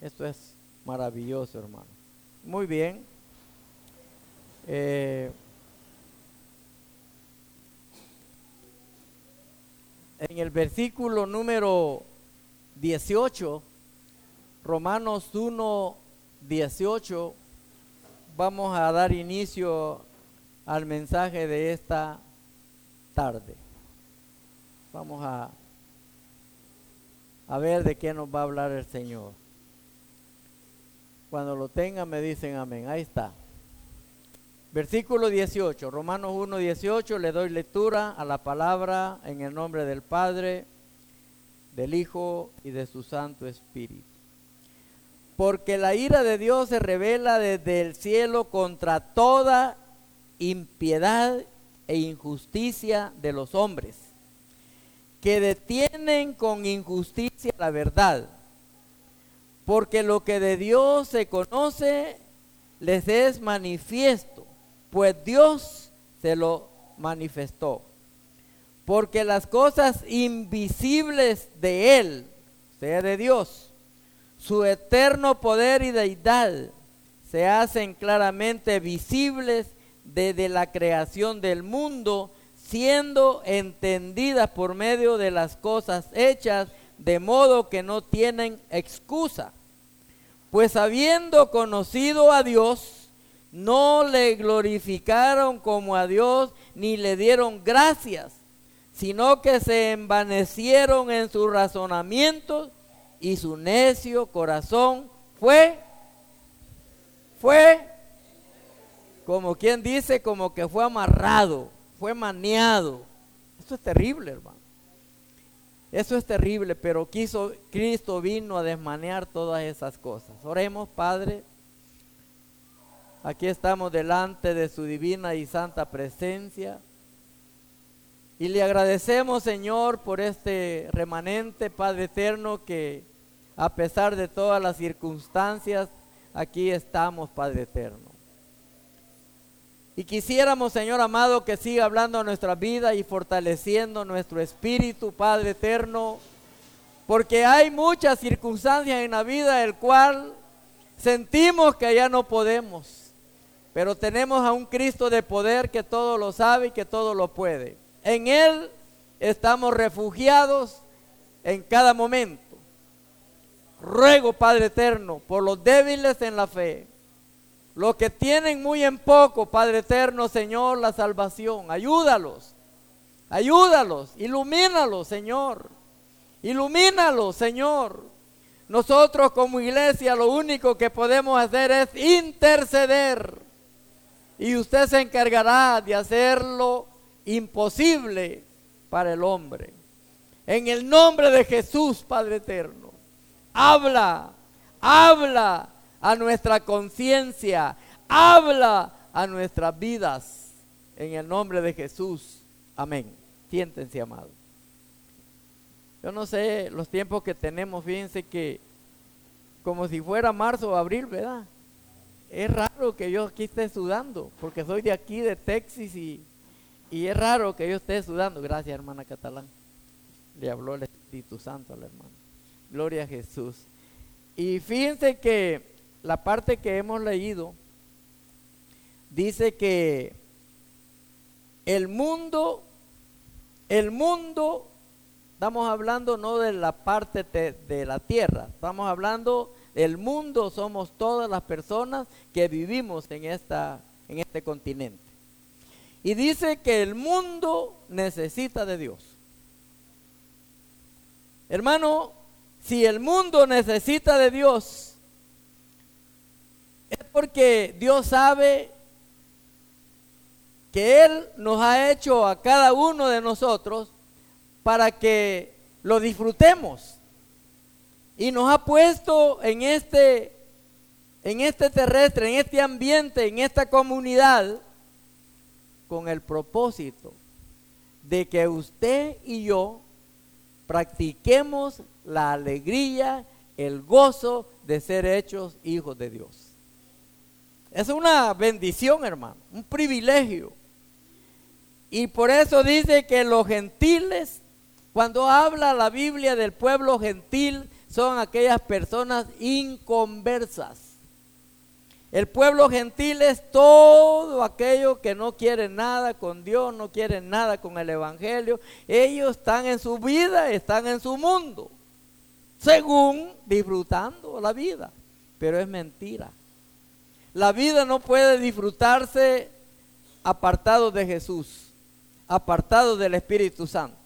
Esto es maravilloso, hermano. Muy bien. Eh, en el versículo número 18, Romanos 1, 18, vamos a dar inicio al mensaje de esta tarde. Vamos a, a ver de qué nos va a hablar el Señor. Cuando lo tengan me dicen amén. Ahí está. Versículo 18, Romanos 1, 18, le doy lectura a la palabra en el nombre del Padre, del Hijo y de su Santo Espíritu. Porque la ira de Dios se revela desde el cielo contra toda impiedad e injusticia de los hombres, que detienen con injusticia la verdad. Porque lo que de Dios se conoce les es manifiesto, pues Dios se lo manifestó. Porque las cosas invisibles de Él, sea de Dios, su eterno poder y deidad, se hacen claramente visibles desde la creación del mundo, siendo entendidas por medio de las cosas hechas, de modo que no tienen excusa. Pues habiendo conocido a Dios, no le glorificaron como a Dios, ni le dieron gracias, sino que se envanecieron en sus razonamientos y su necio corazón fue, fue como quien dice, como que fue amarrado, fue maniado. Esto es terrible, hermano. Eso es terrible, pero quiso, Cristo vino a desmanear todas esas cosas. Oremos, Padre. Aquí estamos delante de su divina y santa presencia. Y le agradecemos, Señor, por este remanente, Padre eterno, que a pesar de todas las circunstancias, aquí estamos, Padre eterno. Y quisiéramos, Señor amado, que siga hablando nuestra vida y fortaleciendo nuestro espíritu, Padre eterno, porque hay muchas circunstancias en la vida el cual sentimos que ya no podemos, pero tenemos a un Cristo de poder que todo lo sabe y que todo lo puede. En Él estamos refugiados en cada momento. Ruego, Padre eterno, por los débiles en la fe los que tienen muy en poco, Padre eterno, Señor, la salvación. Ayúdalos. Ayúdalos. Ilumínalos, Señor. Ilumínalos, Señor. Nosotros como iglesia lo único que podemos hacer es interceder. Y usted se encargará de hacerlo imposible para el hombre. En el nombre de Jesús, Padre eterno. Habla, habla a nuestra conciencia, habla a nuestras vidas. En el nombre de Jesús. Amén. Siéntense, amados. Yo no sé los tiempos que tenemos, fíjense que como si fuera marzo o abril, ¿verdad? Es raro que yo aquí esté sudando, porque soy de aquí, de Texas, y, y es raro que yo esté sudando. Gracias, hermana Catalán. Le habló el Espíritu Santo a la hermana. Gloria a Jesús. Y fíjense que la parte que hemos leído dice que el mundo, el mundo, estamos hablando no de la parte de, la tierra, estamos hablando del mundo, somos todas las personas que vivimos en, esta, en este continente. Y dice que el mundo necesita de Dios. Hermano, si el mundo necesita de Dios, es porque Dios sabe que Él nos ha hecho a cada uno de nosotros para que lo disfrutemos. Y nos ha puesto en este, en este terrestre, en este ambiente, en esta comunidad, con el propósito de que usted y yo practiquemos la alegría, el gozo de ser hechos hijos de Dios. Es una bendición, hermano, un privilegio. Y por eso dice que los gentiles, cuando habla la Biblia del pueblo gentil, son aquellas personas inconversas. El pueblo gentil es todo aquello que no quiere nada con Dios, no quiere nada con el Evangelio. Ellos están en su vida, están en su mundo, según disfrutando la vida. Pero es mentira. La vida no puede disfrutarse apartado de Jesús, apartado del Espíritu Santo.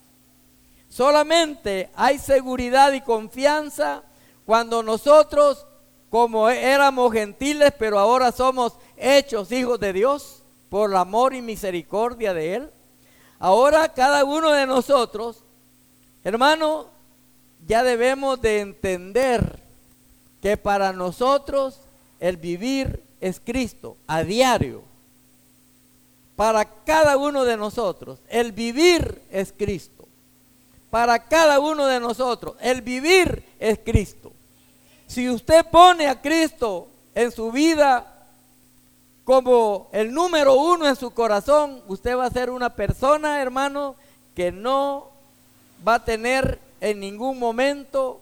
Solamente hay seguridad y confianza cuando nosotros como éramos gentiles, pero ahora somos hechos hijos de Dios por el amor y misericordia de Él. Ahora cada uno de nosotros, hermano, ya debemos de entender que para nosotros el vivir es Cristo a diario. Para cada uno de nosotros, el vivir es Cristo. Para cada uno de nosotros, el vivir es Cristo. Si usted pone a Cristo en su vida como el número uno en su corazón, usted va a ser una persona, hermano, que no va a tener en ningún momento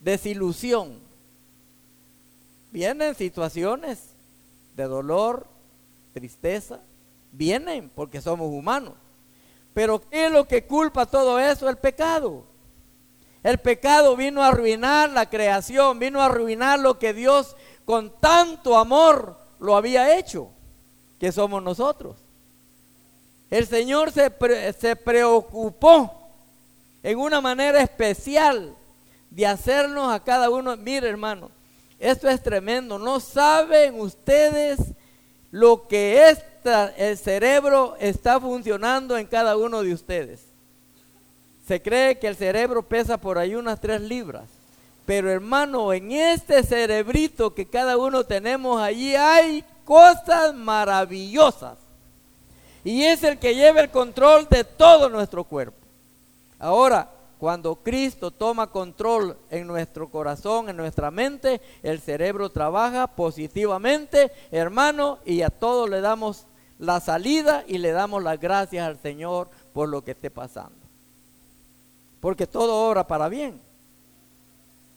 desilusión. Vienen situaciones de dolor, tristeza, vienen porque somos humanos. Pero ¿qué es lo que culpa todo eso? El pecado. El pecado vino a arruinar la creación, vino a arruinar lo que Dios con tanto amor lo había hecho, que somos nosotros. El Señor se, se preocupó en una manera especial de hacernos a cada uno, mire hermano, esto es tremendo, no saben ustedes lo que esta, el cerebro está funcionando en cada uno de ustedes. Se cree que el cerebro pesa por ahí unas tres libras. Pero hermano, en este cerebrito que cada uno tenemos allí hay cosas maravillosas. Y es el que lleva el control de todo nuestro cuerpo. Ahora, cuando Cristo toma control en nuestro corazón, en nuestra mente, el cerebro trabaja positivamente, hermano, y a todos le damos la salida y le damos las gracias al Señor por lo que esté pasando porque todo obra para bien.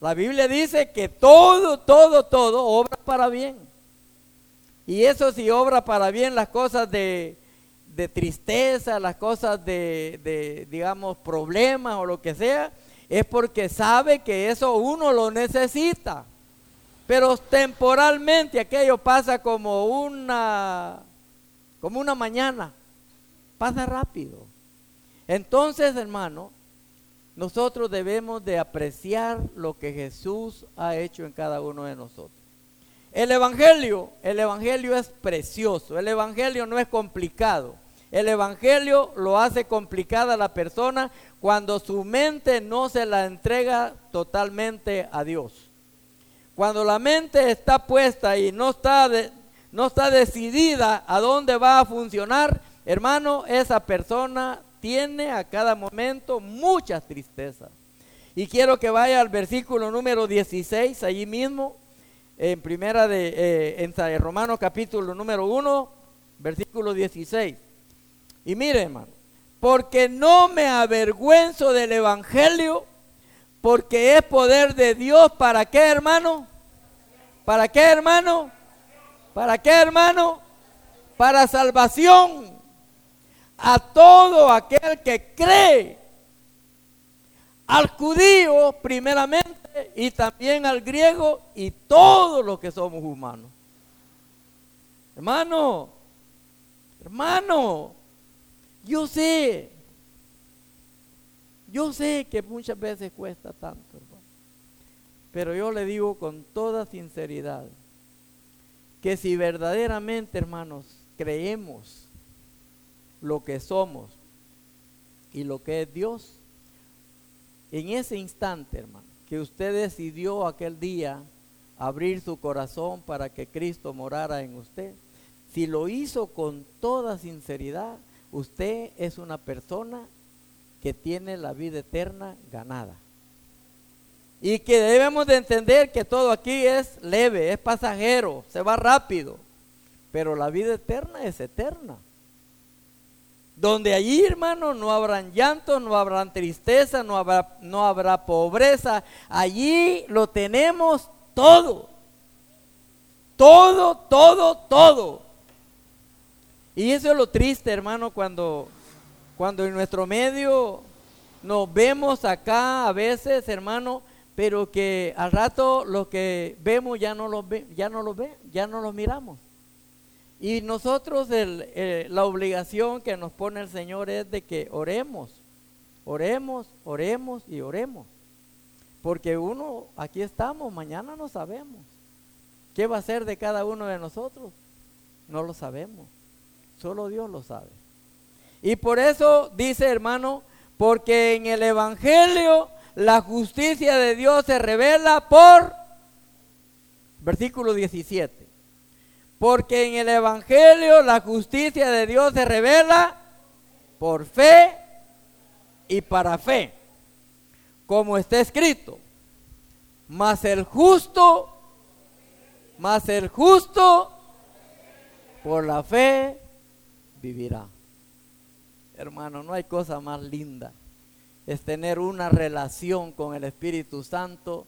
La Biblia dice que todo, todo, todo obra para bien. Y eso si obra para bien las cosas de, tristeza, las cosas de, de, digamos, problemas o lo que sea, es porque sabe que eso uno lo necesita. Pero temporalmente aquello pasa como una, como una mañana, pasa rápido. Entonces, hermano, nosotros debemos de apreciar lo que Jesús ha hecho en cada uno de nosotros. El Evangelio, el Evangelio es precioso, el Evangelio no es complicado. El Evangelio lo hace complicada la persona cuando su mente no se la entrega totalmente a Dios. Cuando la mente está puesta y no está, no está decidida a dónde va a funcionar, hermano, esa persona tiene a cada momento muchas tristezas. Y quiero que vaya al versículo número 16, allí mismo, en primera de, eh, en Romanos capítulo número 1, versículo 16. Y mire, hermano, porque no me avergüenzo del Evangelio, porque es poder de Dios, ¿para qué, hermano? ¿Para qué, hermano? ¿Para qué, hermano? Para salvación a todo aquel que cree, al judío primeramente y también al griego y todos los que somos humanos. Hermano, hermano, yo sé, yo sé que muchas veces cuesta tanto, hermano, pero yo le digo con toda sinceridad que si verdaderamente, hermanos, creemos lo que somos y lo que es Dios, en ese instante, hermano, que usted decidió aquel día abrir su corazón para que Cristo morara en usted, si lo hizo con toda sinceridad, usted es una persona que tiene la vida eterna ganada. Y que debemos de entender que todo aquí es leve, es pasajero, se va rápido, pero la vida eterna es eterna. Donde allí, hermano, no habrán llanto, no habrá tristeza, no habrá, no habrá pobreza. Allí lo tenemos todo. Todo, todo, todo. Y eso es lo triste, hermano, cuando, cuando en nuestro medio nos vemos acá a veces, hermano, pero que al rato lo que vemos ya no lo ve, ya no lo ve, ya no lo miramos. Y nosotros la obligación que nos pone el Señor es de que oremos, oremos, oremos y oremos. Porque uno, aquí estamos, mañana no sabemos. ¿Qué va a ser de cada uno de nosotros? No lo sabemos. Solo Dios lo sabe. Y por eso dice hermano, porque en el Evangelio la justicia de Dios se revela por, versículo 17, porque en el Evangelio la justicia de Dios se revela por fe y para fe, como está escrito. Mas el justo, mas el justo por la fe vivirá. Hermano, no hay cosa más linda. Es tener una relación con el Espíritu Santo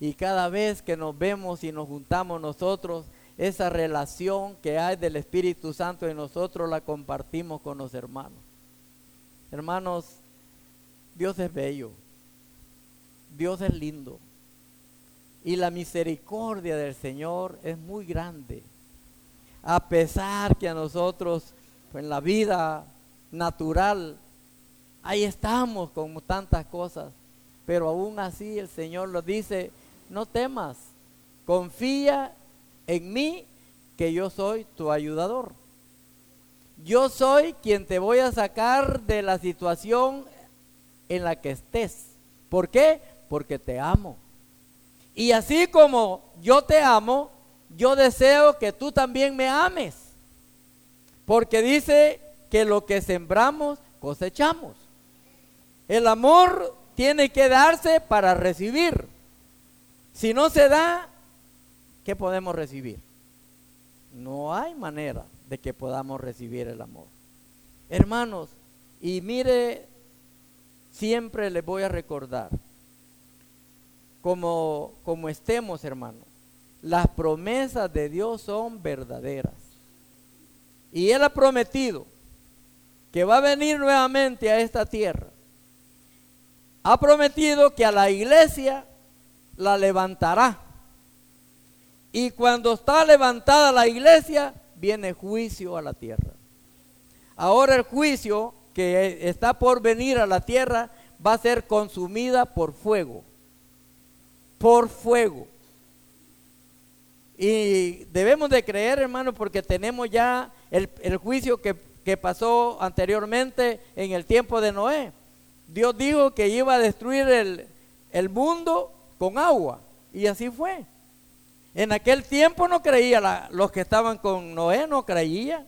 y cada vez que nos vemos y nos juntamos nosotros, esa relación que hay del Espíritu Santo en nosotros la compartimos con los hermanos. Hermanos, Dios es bello, Dios es lindo y la misericordia del Señor es muy grande. A pesar que a nosotros en la vida natural ahí estamos con tantas cosas, pero aún así el Señor lo dice, no temas, confía en mí que yo soy tu ayudador. Yo soy quien te voy a sacar de la situación en la que estés. ¿Por qué? Porque te amo. Y así como yo te amo, yo deseo que tú también me ames. Porque dice que lo que sembramos, cosechamos. El amor tiene que darse para recibir. Si no se da, ¿qué podemos recibir? No hay manera de que podamos recibir el amor. Hermanos, y mire, siempre les voy a recordar, como, como estemos, hermanos, las promesas de Dios son verdaderas. Y Él ha prometido que va a venir nuevamente a esta tierra. Ha prometido que a la iglesia la levantará y cuando está levantada la iglesia, viene juicio a la tierra. Ahora el juicio que está por venir a la tierra va a ser consumida por fuego. Por fuego. Y debemos de creer, hermano, porque tenemos ya el, juicio que, que pasó anteriormente en el tiempo de Noé. Dios dijo que iba a destruir el, el mundo con agua. Y así fue. En aquel tiempo no creía, los que estaban con Noé no creían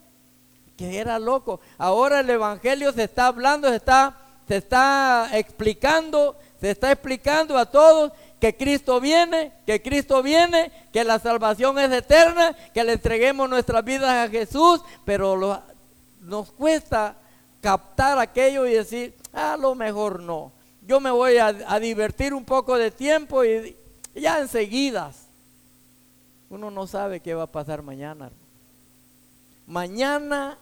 que era loco. Ahora el Evangelio se está hablando, se está, se está explicando, se está explicando a todos que Cristo viene, que Cristo viene, que la salvación es eterna, que le entreguemos nuestras vidas a Jesús, pero nos cuesta captar aquello y decir, a lo mejor no. Yo me voy a, divertir un poco de tiempo y ya enseguida uno no sabe qué va a pasar mañana. Mañana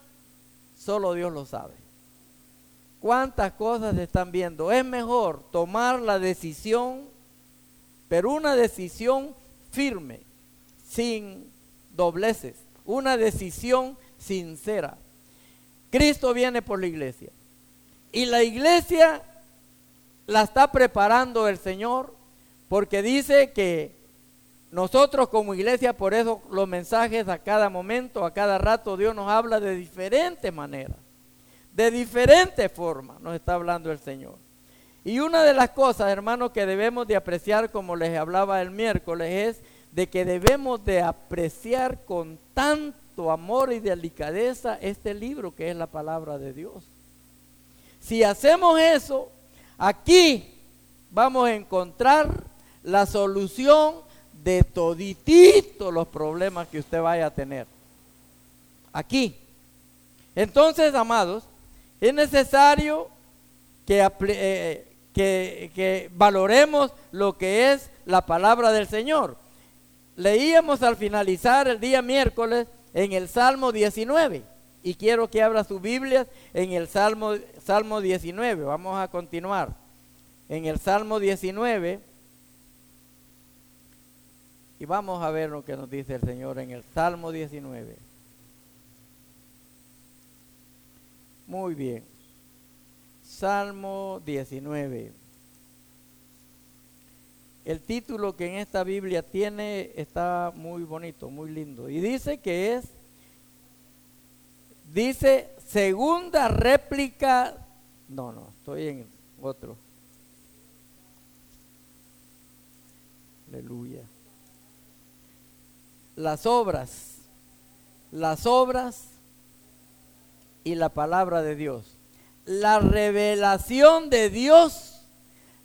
solo Dios lo sabe. ¿Cuántas cosas se están viendo? Es mejor tomar la decisión, pero una decisión firme, sin dobleces, una decisión sincera. Cristo viene por la iglesia. Y la iglesia la está preparando el Señor porque dice que nosotros como iglesia, por eso los mensajes a cada momento, a cada rato, Dios nos habla de diferentes maneras, de diferentes formas nos está hablando el Señor. Y una de las cosas, hermanos, que debemos de apreciar, como les hablaba el miércoles, es de que debemos de apreciar con tanto amor y delicadeza este libro que es la palabra de Dios. Si hacemos eso, aquí vamos a encontrar la solución de toditito los problemas que usted vaya a tener. Aquí. Entonces, amados, Es necesario que, eh, que, que valoremos lo que es la palabra del Señor. Leíamos al finalizar el día miércoles en el Salmo 19 y quiero que abra su Biblia en el Salmo, Salmo 19. Vamos a continuar. En el Salmo 19 y vamos a ver lo que nos dice el Señor en el Salmo 19. Muy bien. Salmo 19. El título que en esta Biblia tiene está muy bonito, muy lindo. Y dice que es, dice segunda réplica, no, no, estoy en otro. Aleluya. Las obras, las obras y la palabra de Dios. La revelación de Dios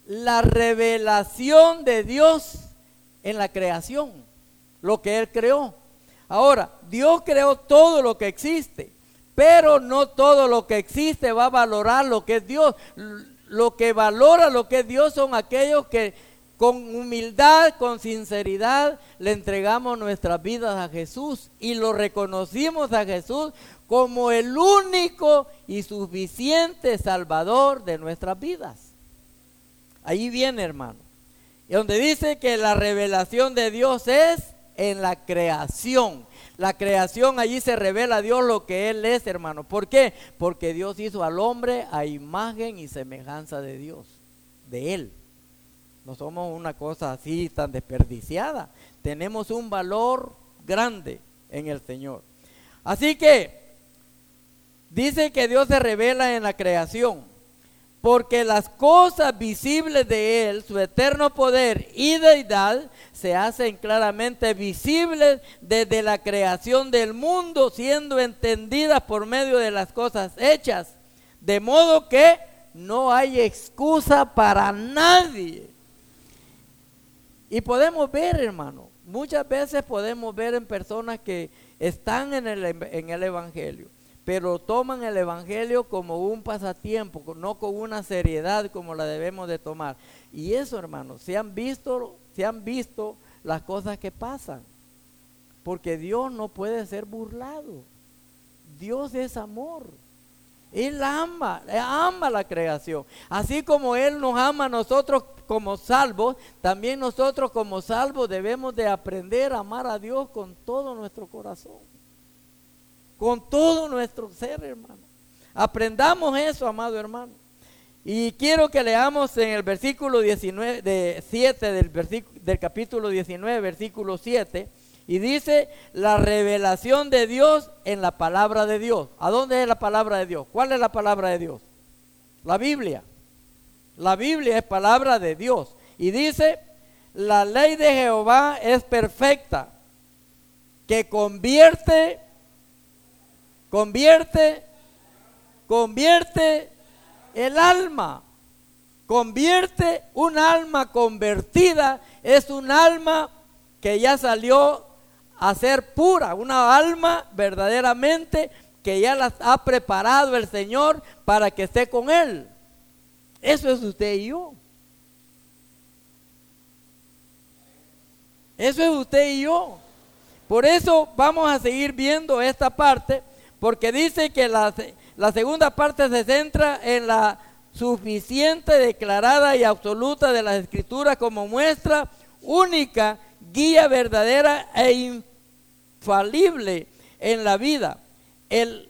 la revelación de Dios en la creación, lo que Él creó. Ahora, Dios creó todo lo que existe, pero no todo lo que existe va a valorar lo que es Dios. Lo que valora lo que es Dios son aquellos que con humildad, con sinceridad, le entregamos nuestras vidas a Jesús y lo reconocimos a Jesús como el único y suficiente Salvador de nuestras vidas. Ahí viene, hermano. Y donde dice que la revelación de Dios es en la creación. La creación allí se revela a Dios lo que Él es, hermano. ¿Por qué? Porque Dios hizo al hombre a imagen y semejanza de Dios, de Él. No somos una cosa así tan desperdiciada. Tenemos un valor grande en el Señor. Así que dice que Dios se revela en la creación porque las cosas visibles de Él, su eterno poder y deidad, se hacen claramente visibles desde la creación del mundo, siendo entendidas por medio de las cosas hechas. De modo que no hay excusa para nadie. Y podemos ver, hermano, muchas veces podemos ver en personas que están en el, en el Evangelio pero toman el Evangelio como un pasatiempo, no con una seriedad como la debemos de tomar. Y eso, hermanos, se han visto, se han visto las cosas que pasan, porque Dios no puede ser burlado. Dios es amor. Él ama, ama la creación. Así como Él nos ama a nosotros como salvos, también nosotros como salvos debemos de aprender a amar a Dios con todo nuestro corazón con todo nuestro ser, hermano. Aprendamos eso, amado hermano. Y quiero que leamos en el versículo 19, de 7 del, del capítulo 19, versículo 7, y dice la revelación de Dios en la palabra de Dios. ¿A dónde es la palabra de Dios? ¿Cuál es la palabra de Dios? La Biblia. La Biblia es palabra de Dios. Y dice, la ley de Jehová es perfecta, que convierte Convierte, convierte el alma. Convierte un alma convertida, es un alma que ya salió a ser pura, una alma verdaderamente que ya las ha preparado el Señor para que esté con Él. Eso es usted y yo. Eso es usted y yo. Por eso vamos a seguir viendo esta parte porque dice que la, la segunda parte se centra en la suficiente, declarada y absoluta de las escrituras como muestra única, guía verdadera e infalible en la vida. El,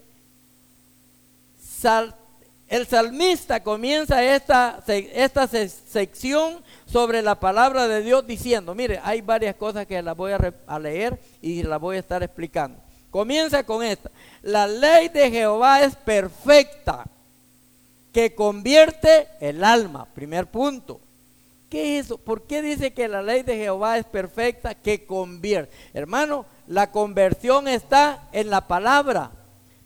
salmista comienza esta, esta sección sobre la palabra de Dios diciendo, mire, hay varias cosas que las voy a leer y las voy a estar explicando. Comienza con esta. La ley de Jehová es perfecta, que convierte el alma. Primer punto. ¿Qué es eso? ¿Por qué dice que la ley de Jehová es perfecta, que convierte? Hermano, la conversión está en la palabra,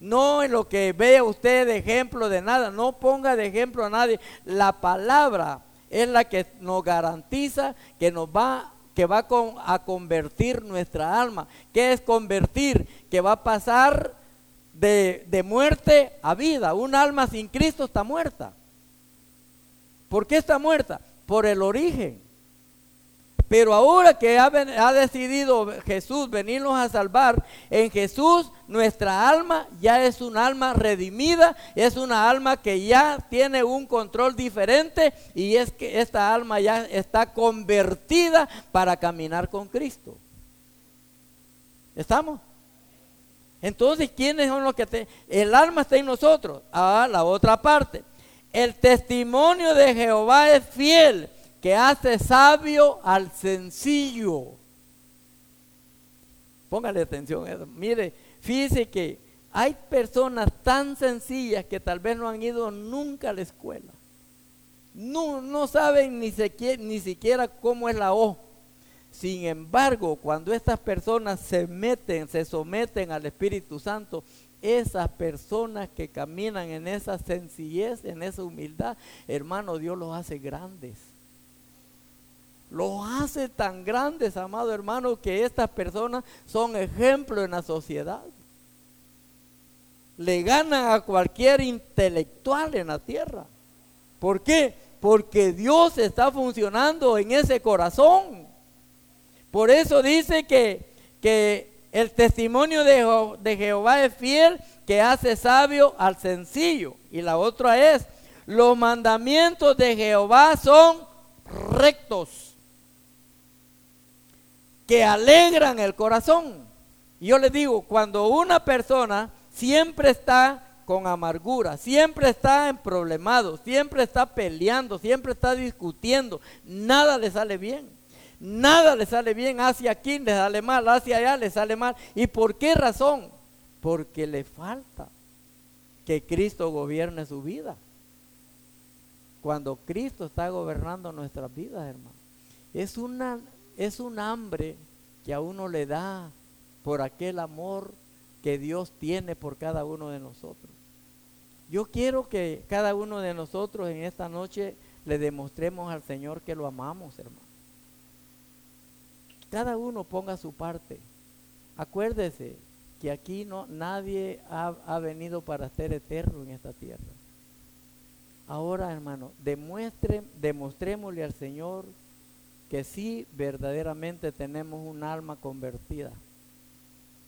no en lo que vea usted de ejemplo de nada. No ponga de ejemplo a nadie. La palabra es la que nos garantiza que nos va que va a convertir nuestra alma. ¿Qué es convertir? Que va a pasar de, de muerte a vida. Un alma sin Cristo está muerta. ¿Por qué está muerta? Por el origen. Pero ahora que ha, decidido Jesús venirnos a salvar, en Jesús nuestra alma ya es un alma redimida, es una alma que ya tiene un control diferente y es que esta alma ya está convertida para caminar con Cristo. ¿Estamos? Entonces, ¿quiénes son los que te... El alma está en nosotros. Ah, la otra parte. El testimonio de Jehová es fiel que hace sabio al sencillo. Póngale atención. Mire, fíjese que hay personas tan sencillas que tal vez no han ido nunca a la escuela. No, no saben ni ni siquiera cómo es la O. Sin embargo, cuando estas personas se meten, se someten al Espíritu Santo, esas personas que caminan en esa sencillez, en esa humildad, hermano, Dios los hace grandes. Los hace tan grandes, amado hermano, que estas personas son ejemplo en la sociedad. Le ganan a cualquier intelectual en la tierra. ¿Por qué? Porque Dios está funcionando en ese corazón. Por eso dice que, que el testimonio de, de Jehová es fiel, que hace sabio al sencillo. Y la otra es, los mandamientos de Jehová son rectos que alegran el corazón. Yo les digo, cuando una persona siempre está con amargura, siempre está en problemado, siempre está peleando, siempre está discutiendo, nada le sale bien. Nada le sale bien, hacia aquí le sale mal, hacia allá le sale mal. ¿Y por qué razón? Porque le falta que Cristo gobierne su vida. Cuando Cristo está gobernando nuestras vidas, hermano. Es una es un hambre que a uno le da por aquel amor que Dios tiene por cada uno de nosotros. Yo quiero que cada uno de nosotros en esta noche le demostremos al Señor que lo amamos, hermano. Cada uno ponga su parte. Acuérdese que aquí no, nadie ha, ha venido para ser eterno en esta tierra. Ahora, hermano, demuestre, demostrémosle al Señor que sí verdaderamente tenemos un alma convertida.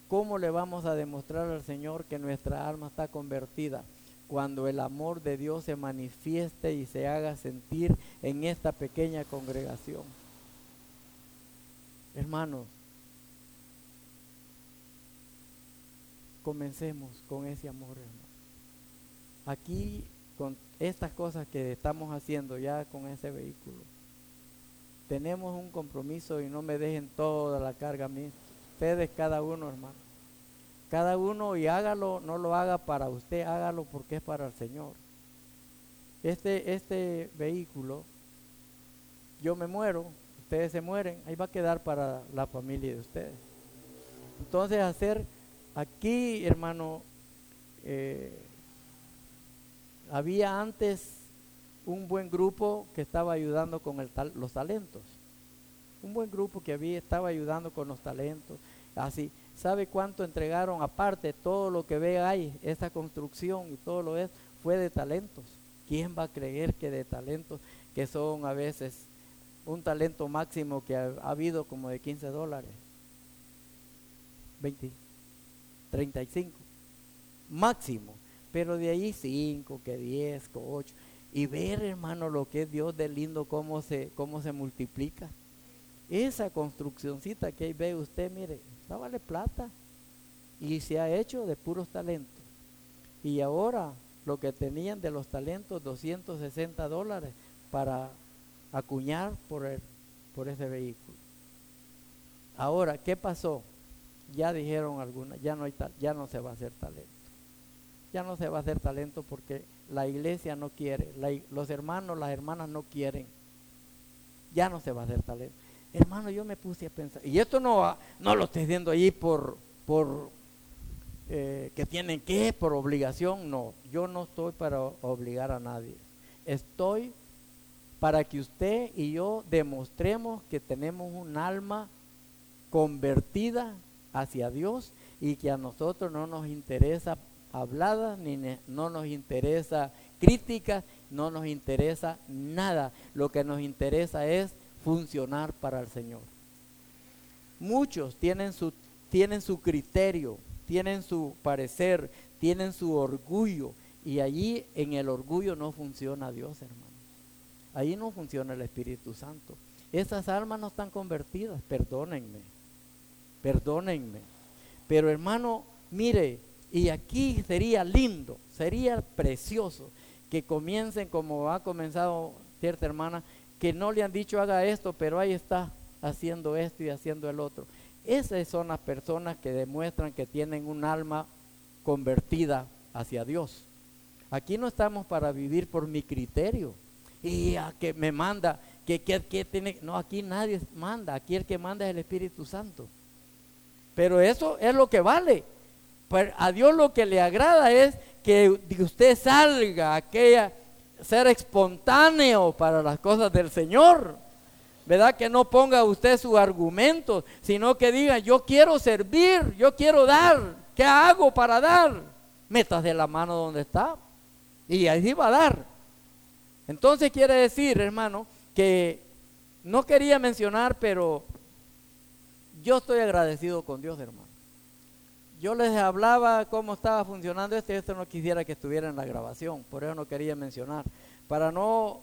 ¿Cómo le vamos a demostrar al Señor que nuestra alma está convertida? Cuando el amor de Dios se manifieste y se haga sentir en esta pequeña congregación. Hermanos, comencemos con ese amor, hermano. Aquí, con estas cosas que estamos haciendo ya con ese vehículo, tenemos un compromiso y no me dejen toda la carga a mí. Ustedes, cada uno, hermano. Cada uno y hágalo, no lo haga para usted, hágalo porque es para el Señor. Este, este vehículo, yo me muero, ustedes se mueren, ahí va a quedar para la familia de ustedes. Entonces hacer aquí, hermano, eh, había antes un buen grupo que estaba ayudando con el los talentos. Un buen grupo que había estaba ayudando con los talentos. Así, ¿sabe cuánto entregaron aparte? Todo lo que ve ahí, esta construcción y todo lo es, fue de talentos. ¿Quién va a creer que de talentos que son a veces un talento máximo que ha, habido como de 15 dólares? 20, 35, máximo. Pero de ahí 5, que 10, que 8 y ver, hermano, lo que es Dios de lindo, cómo se, cómo se multiplica. Esa construccióncita que ve usted, mire, no vale plata y se ha hecho de puros talentos. Y ahora lo que tenían de los talentos, 260 dólares para acuñar por, el, por ese vehículo. Ahora, ¿qué pasó? Ya dijeron algunas, ya no, ya no se va a hacer talento. Ya no se va a hacer talento porque la iglesia no quiere, los hermanos, las hermanas no quieren. Ya no se va a hacer talento. Hermano, yo me puse a pensar, y esto no, no lo estoy diciendo ahí por, por eh, que tienen que, por obligación, no. Yo no estoy para obligar a nadie. Estoy para que usted y yo demostremos que tenemos un alma convertida hacia Dios y que a nosotros no nos interesa habladas, ni no nos interesa crítica, no nos interesa nada. Lo que nos interesa es funcionar para el Señor. Muchos tienen su, tienen su criterio, tienen su parecer, tienen su orgullo. Y allí en el orgullo no funciona Dios, hermano. Ahí no funciona el Espíritu Santo. Esas almas no están convertidas, perdónenme, perdónenme. Pero hermano, mire, y aquí sería lindo, sería precioso que comiencen como ha comenzado cierta hermana, que no le han dicho haga esto, pero ahí está haciendo esto y haciendo el otro. Esas son las personas que demuestran que tienen un alma convertida hacia Dios. Aquí no estamos para vivir por mi criterio y a que me manda, que, que, tiene, no, aquí nadie manda, aquí el que manda es el Espíritu Santo. Pero eso es lo que vale. A Dios lo que le agrada es que usted salga, aquella, ser espontáneo para las cosas del Señor. ¿Verdad? Que no ponga usted su argumento, sino que diga, yo quiero servir, yo quiero dar. ¿Qué hago para dar? Metas de la mano donde está. Y ahí va a dar. Entonces quiere decir, hermano, que no quería mencionar, pero yo estoy agradecido con Dios, hermano. Yo les hablaba cómo estaba funcionando esto y esto no quisiera que estuviera en la grabación, por eso no quería mencionar, para no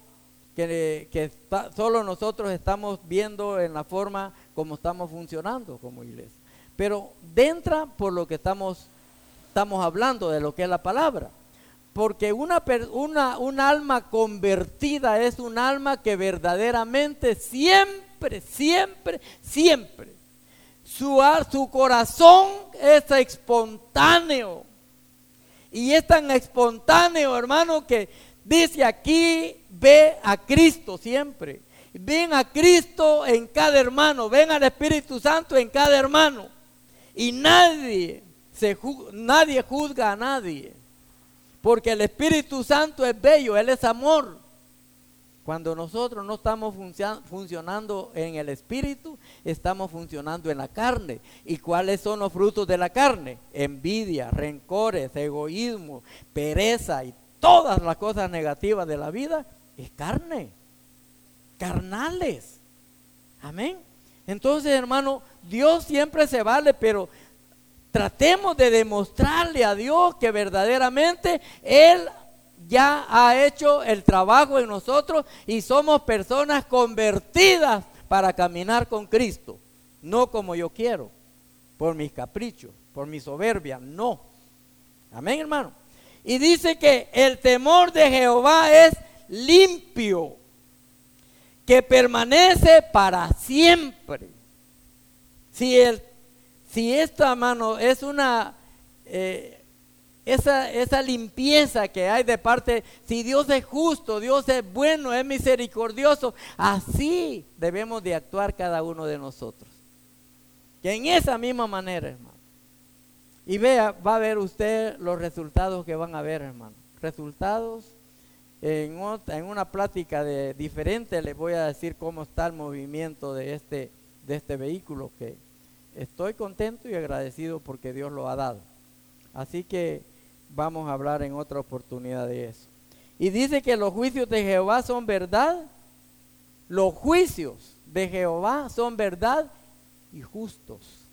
que, solo nosotros estamos viendo en la forma como estamos funcionando como iglesia. Pero dentro por lo que estamos, estamos hablando de lo que es la palabra. Porque una, una, un alma convertida es un alma que verdaderamente siempre, siempre, siempre, su, su corazón es espontáneo. Y es tan espontáneo, hermano, que dice aquí, ve a Cristo siempre. Ven a Cristo en cada hermano, ven al Espíritu Santo en cada hermano. Y nadie, se, nadie juzga a nadie. Porque el Espíritu Santo es bello, Él es amor. Cuando nosotros no estamos funcionando en el Espíritu, estamos funcionando en la carne. ¿Y cuáles son los frutos de la carne? Envidia, rencores, egoísmo, pereza y todas las cosas negativas de la vida es carne. Carnales. Amén. Entonces, hermano, Dios siempre se vale, pero Tratemos de demostrarle a Dios que verdaderamente Él ya ha hecho el trabajo en nosotros y somos personas convertidas para caminar con Cristo. No como yo quiero, por mis caprichos, por mi soberbia, no. Amén, hermano. Y dice que el temor de Jehová es limpio, que permanece para siempre. Si el si esta mano es una, eh, esa, esa limpieza que hay de parte, si Dios es justo, Dios es bueno, es misericordioso, así debemos de actuar cada uno de nosotros. Que en esa misma manera, hermano. Y vea, va a ver usted los resultados que van a ver, hermano. Resultados en, en una plática de diferente les voy a decir cómo está el movimiento de este, de este vehículo que estoy contento y agradecido porque Dios lo ha dado. Así que vamos a hablar en otra oportunidad de eso. Y dice que los juicios de Jehová son verdad. Los juicios de Jehová son verdad y justos.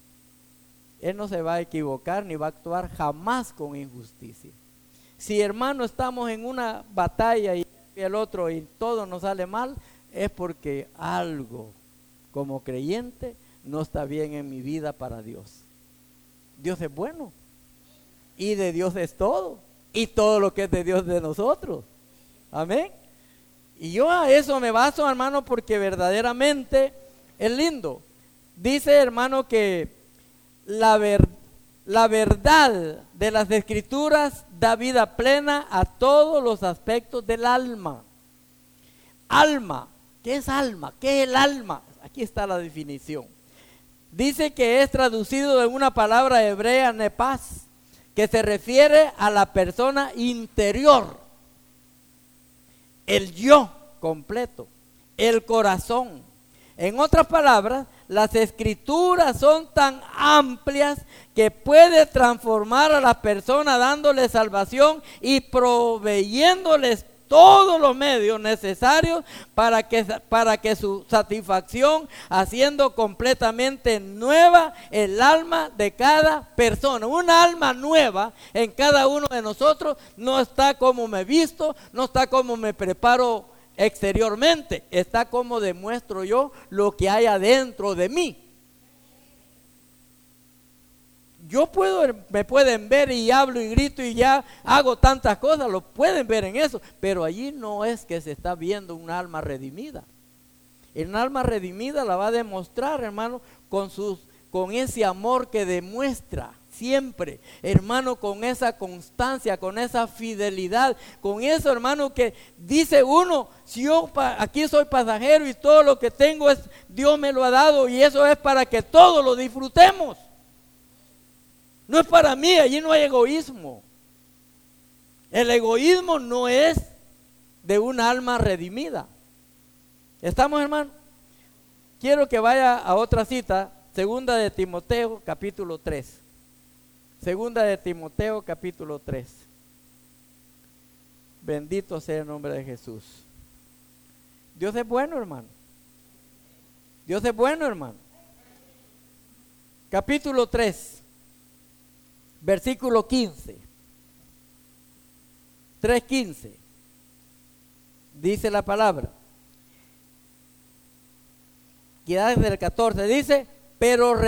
Él no se va a equivocar ni va a actuar jamás con injusticia. Si hermano estamos en una batalla y el otro y todo nos sale mal, es porque algo como creyente no está bien en mi vida para Dios. Dios es bueno. Y de Dios es todo. Y todo lo que es de Dios de nosotros. Amén. Y yo a eso me baso, hermano, porque verdaderamente es lindo. Dice, hermano, que la, la verdad de las escrituras da vida plena a todos los aspectos del alma. Alma. ¿Qué es alma? ¿Qué es el alma? Aquí está la definición. Dice que es traducido en una palabra hebrea, nepaz, que se refiere a la persona interior, el yo completo, el corazón. En otras palabras, las escrituras son tan amplias que puede transformar a la persona dándole salvación y proveyéndoles todos los medios necesarios para que, para que su satisfacción, haciendo completamente nueva el alma de cada persona. Una alma nueva en cada uno de nosotros no está como me visto, no está como me preparo exteriormente, está como demuestro yo lo que hay adentro de mí. Yo puedo, me pueden ver y hablo y grito y ya hago tantas cosas, lo pueden ver en eso, pero allí no es que se está viendo un alma redimida. El alma redimida la va a demostrar, hermano, con sus con ese amor que demuestra siempre, hermano, con esa constancia, con esa fidelidad, con eso, hermano, que dice uno, si yo aquí soy pasajero y todo lo que tengo es Dios me lo ha dado y eso es para que todos lo disfrutemos. No es para mí, allí no hay egoísmo. El egoísmo no es de un alma redimida. ¿Estamos, hermano? Quiero que vaya a otra cita, segunda de Timoteo, capítulo 3. Segunda de Timoteo, capítulo 3. Bendito sea el nombre de Jesús. Dios es bueno, hermano. Dios es bueno, hermano. Capítulo 3 versículo 15. 3.15. Dice la palabra. Queda desde el 14. Dice, pero,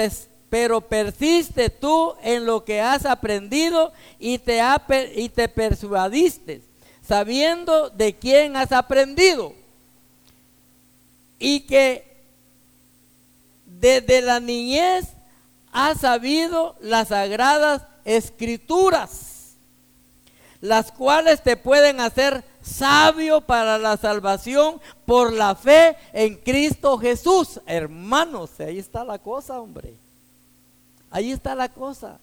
pero persiste tú en lo que has aprendido y te, y te persuadiste, sabiendo de quién has aprendido. Y que desde la niñez has sabido las sagradas escrituras, las cuales te pueden hacer sabio para la salvación por la fe en Cristo Jesús. Hermanos, ahí está la cosa, hombre. Ahí está la cosa.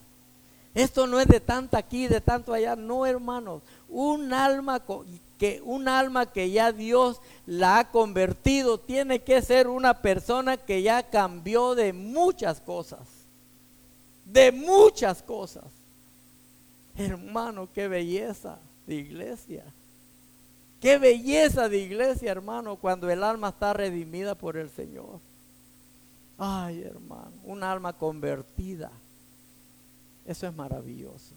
Esto no es de tanto aquí, de tanto allá, no, hermanos. Un alma que un alma que ya Dios la ha convertido tiene que ser una persona que ya cambió de muchas cosas de muchas cosas. Hermano, qué belleza de iglesia. Qué belleza de iglesia, hermano, cuando el alma está redimida por el Señor. Ay, hermano, un alma convertida. Eso es maravilloso.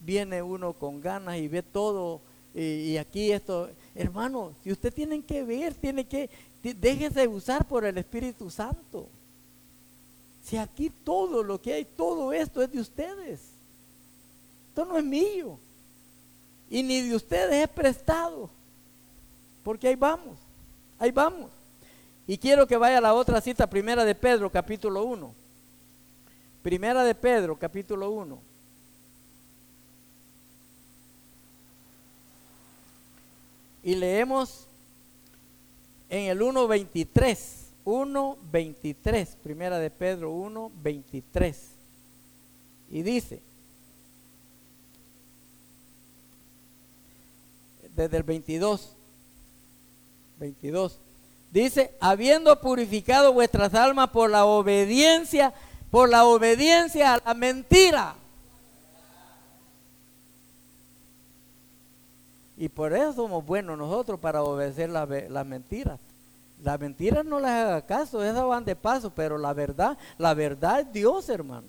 Viene uno con ganas y ve todo. Y, aquí esto, hermano, si usted tiene que ver, tiene que, déjese usar por el Espíritu Santo. Si aquí todo lo que hay, todo esto es de ustedes. Esto no es mío. Y ni de ustedes es prestado. Porque ahí vamos. Ahí vamos. Y quiero que vaya a la otra cita, primera de Pedro, capítulo 1. Primera de Pedro, capítulo 1. Y leemos en el 1.23. 1.23, primera de Pedro 1.23. Y dice, desde el 22, 22, dice, habiendo purificado vuestras almas por la obediencia, por la obediencia a la mentira. Y por eso somos buenos nosotros para obedecer las mentiras. La mentira no les haga caso, esas van de paso, pero la verdad, la verdad es Dios, hermano.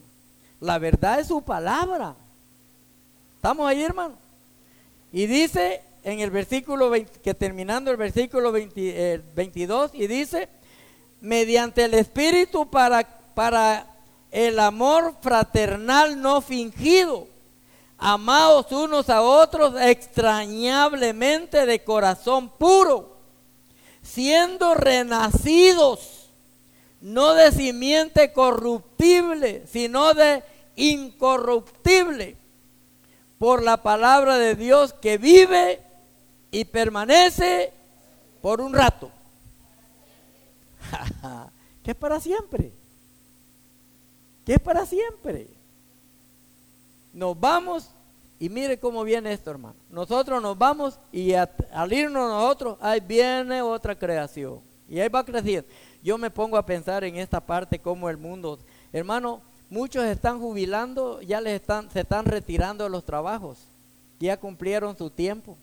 La verdad es su palabra. ¿Estamos ahí, hermano? Y dice en el versículo 20, que terminando el versículo 22, y dice, mediante el Espíritu para, para el amor fraternal no fingido, amados unos a otros extrañablemente de corazón puro siendo renacidos, no de simiente corruptible, sino de incorruptible, por la palabra de Dios que vive y permanece por un rato. que es para siempre. Que es para siempre. Nos vamos y mire cómo viene esto, hermano. Nosotros nos vamos y al irnos nosotros, ahí viene otra creación. Y ahí va creciendo. yo me pongo a pensar en esta parte como el mundo, hermano, muchos están jubilando, ya les están, se están retirando de los trabajos, ya cumplieron su tiempo,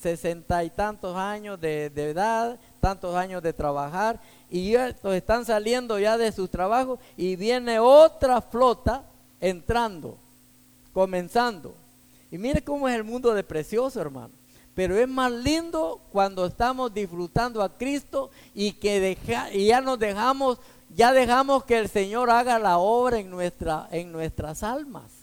sesenta y tantos años de, edad, tantos años de trabajar, y estos están saliendo ya de sus trabajos y viene otra flota entrando, comenzando. Y mire cómo es el mundo de precioso, hermano. Pero es más lindo cuando estamos disfrutando a Cristo y que y ya nos dejamos, ya dejamos que el Señor haga la obra en, nuestra, en nuestras almas.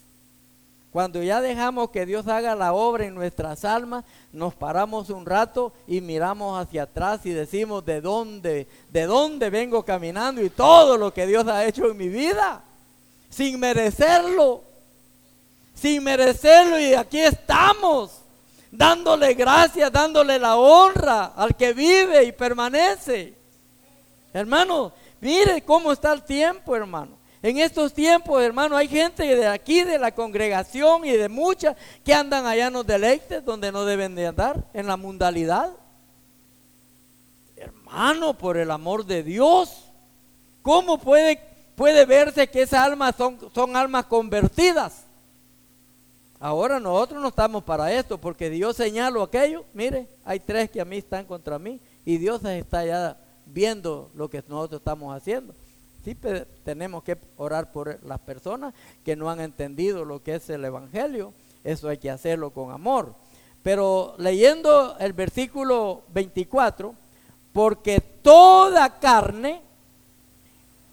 Cuando ya dejamos que Dios haga la obra en nuestras almas, nos paramos un rato y miramos hacia atrás y decimos de dónde, de dónde vengo caminando y todo lo que Dios ha hecho en mi vida, sin merecerlo, sin merecerlo y aquí estamos dándole gracias, dándole la honra al que vive y permanece. Hermano, mire cómo está el tiempo, hermano. En estos tiempos, hermano, hay gente de aquí, de la congregación y de muchas que andan allá en los deleites donde no deben de andar, en la mundalidad. Hermano, por el amor de Dios, ¿cómo puede, puede verse que esas almas son, son almas convertidas? Ahora nosotros no estamos para esto, porque Dios señaló aquello. Mire, hay tres que a mí están contra mí y Dios está ya viendo lo que nosotros estamos haciendo. Sí, tenemos que orar por las personas que no han entendido lo que es el Evangelio. Eso hay que hacerlo con amor. Pero leyendo el versículo 24, porque toda carne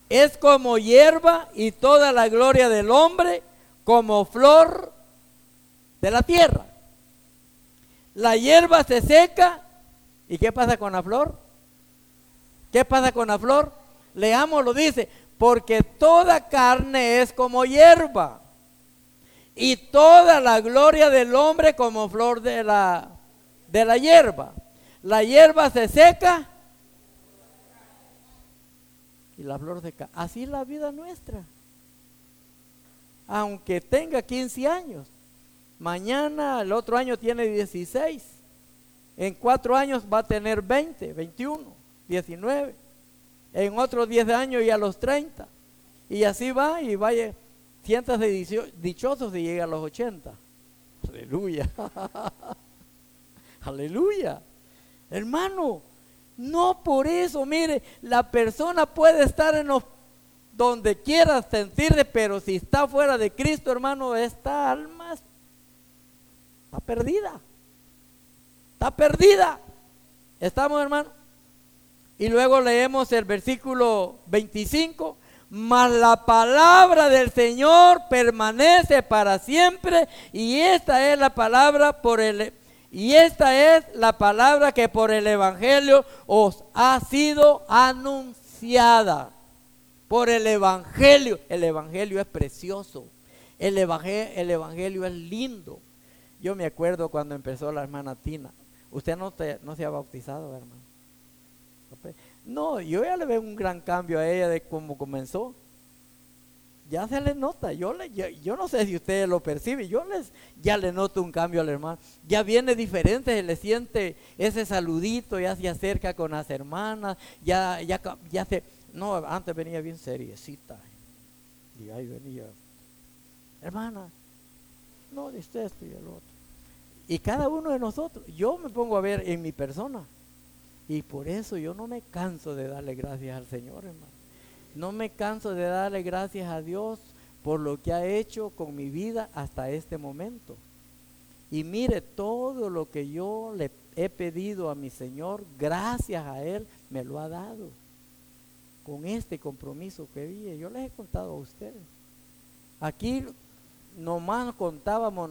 es como hierba y toda la gloria del hombre como flor de la tierra. La hierba se seca. ¿Y qué pasa con la flor? ¿Qué pasa con la flor? Leamos, lo dice, porque toda carne es como hierba y toda la gloria del hombre como flor de la, de la hierba. La hierba se seca y la flor seca. Así es la vida nuestra. Aunque tenga 15 años, Mañana, el otro año tiene 16. En cuatro años va a tener 20, 21, 19. En otros 10 años ya los 30. Y así va y vaya. Cientos de dichosos y llega a los 80. Aleluya. Aleluya. Hermano, no por eso, mire, la persona puede estar en los donde quiera sentirse, pero si está fuera de Cristo, hermano, esta alma Está perdida. Está perdida. ¿Estamos, hermano? Y luego leemos el versículo 25. Mas la palabra del Señor permanece para siempre. Y esta es la palabra por el y esta es la palabra que por el Evangelio os ha sido anunciada. Por el Evangelio. El Evangelio es precioso. El evangelio, el evangelio es lindo. Yo me acuerdo cuando empezó la hermana Tina. Usted no, no se ha bautizado, hermano. No, yo ya le veo un gran cambio a ella de cómo comenzó. Ya se le nota. Yo, le, yo, no sé si usted lo percibe. Yo les, ya le noto un cambio al hermano. Ya viene diferente, se le siente ese saludito, ya se acerca con las hermanas. Ya, ya, ya se. No, antes venía bien seriecita. Y ahí venía. Hermana, no, dice esto y el otro. Y cada uno de nosotros, yo me pongo a ver en mi persona. Y por eso yo no me canso de darle gracias al Señor, hermano. No me canso de darle gracias a Dios por lo que ha hecho con mi vida hasta este momento. Y mire, todo lo que yo le he pedido a mi Señor, gracias a Él, me lo ha dado. Con este compromiso que vi, yo les he contado a ustedes. Aquí nomás contábamos